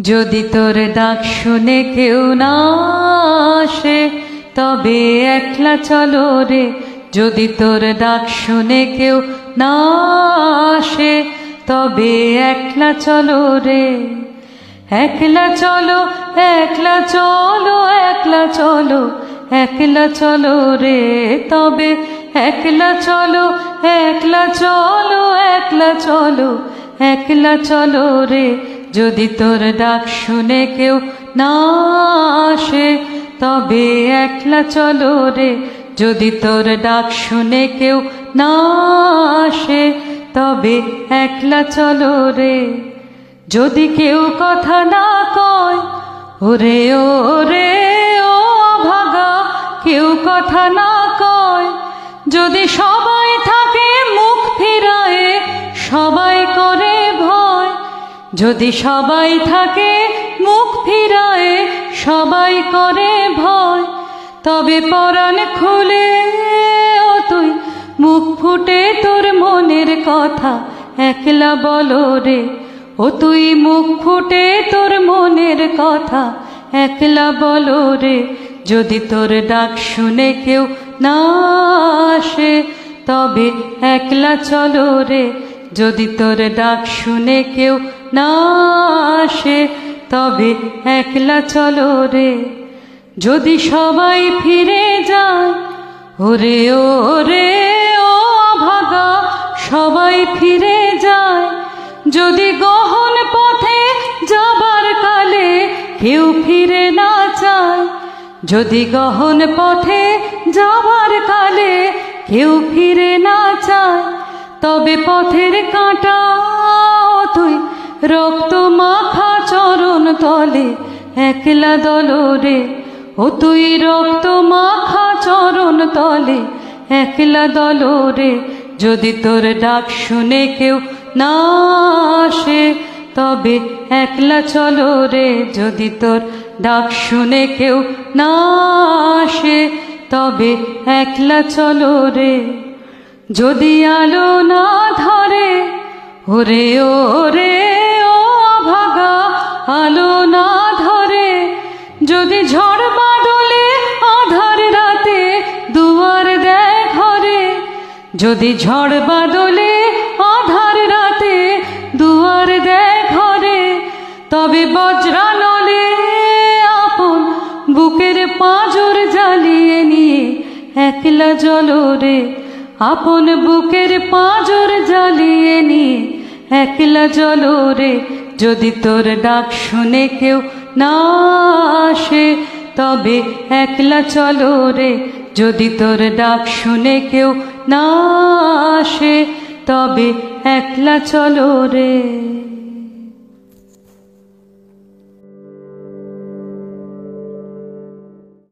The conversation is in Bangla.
যদি তোর ডাক শুনে কেউ না আসে, তবে একলা চলো রে। যদি তোর ডাক শুনে কেউ না আসে, তবে একলা চলো রে। একলা চলো একলা চলো একলা চলো একলা চলো রে। তবে একলা চলো একলা চলো একলা চলো একলা চলো রে। যদি তোর ডাক শুনে কেউ না আসে, তবে একলা চলো রে। যদি তোর ডাক শুনে কেউ না আসে, তবে একলা চলো রে। যদি কেউ কথা না কয়, ওরে ও রে ও ভাগা কেউ কথা না যদি সবাই থাকে মুখ ফিরায়, সবাই করে ভয়। যদি সবাই থাকে মুখ ফিরায়ে, সবাই করে ভয়। তবে পরাণ খুলে ও তুই, মুখ ফুটে তোর মনের কথা, একলা বলো রে। ও তুই, মুখ ফুটে তোর মনের কথা, একলা বলো রে। যদি তোর ডাক শুনে কেউ না আসে তবে একলা চলো রে। যদি তোর ডাক শুনে কেউ না আসে তবে একলা চলো রে। যদি সবাই ফিরে যায়, ওরে ও রে ও ভাগা, সবাই ফিরে যায়। যদি গহন পথে যাবার কালে কেউ ফিরে না চায় যদি গহন পথে যাবার কালে কেউ ফিরে না চায়, তবে পথের কাঁটা তুই রক্ত মাখা চরণ তলে একলা দলরে। ও তুই রক্ত মাখা চরণ তলে একলা দলরে। যদি তোর ডাক শুনে কেউ না আসে, তবে একলা চলো রে যদি তোর ডাক শুনে কেউ না আসে, তবে একলা চলো রে। যদি আলো না ধরে, ওরে ও রে ও ভাগা আলো না ধরে। যদি ঝড় বাদলে আধার রাতে দুয়ার দেয় ঘরে, যদি ঝড় বাদলে আধার রাতে দুয়ার দেয় ঘরে, তবে বজ্রানলে একলা জলরে আপন বুকের পাঁজর জ্বালিয়ে নিয়ে একলা জলরে যদি তোর ডাক শুনে কেউ না আসে, তবে একলা চলো রে। যদি তোর ডাক শুনে কেউ না আসে, তবে একলা চলো রে।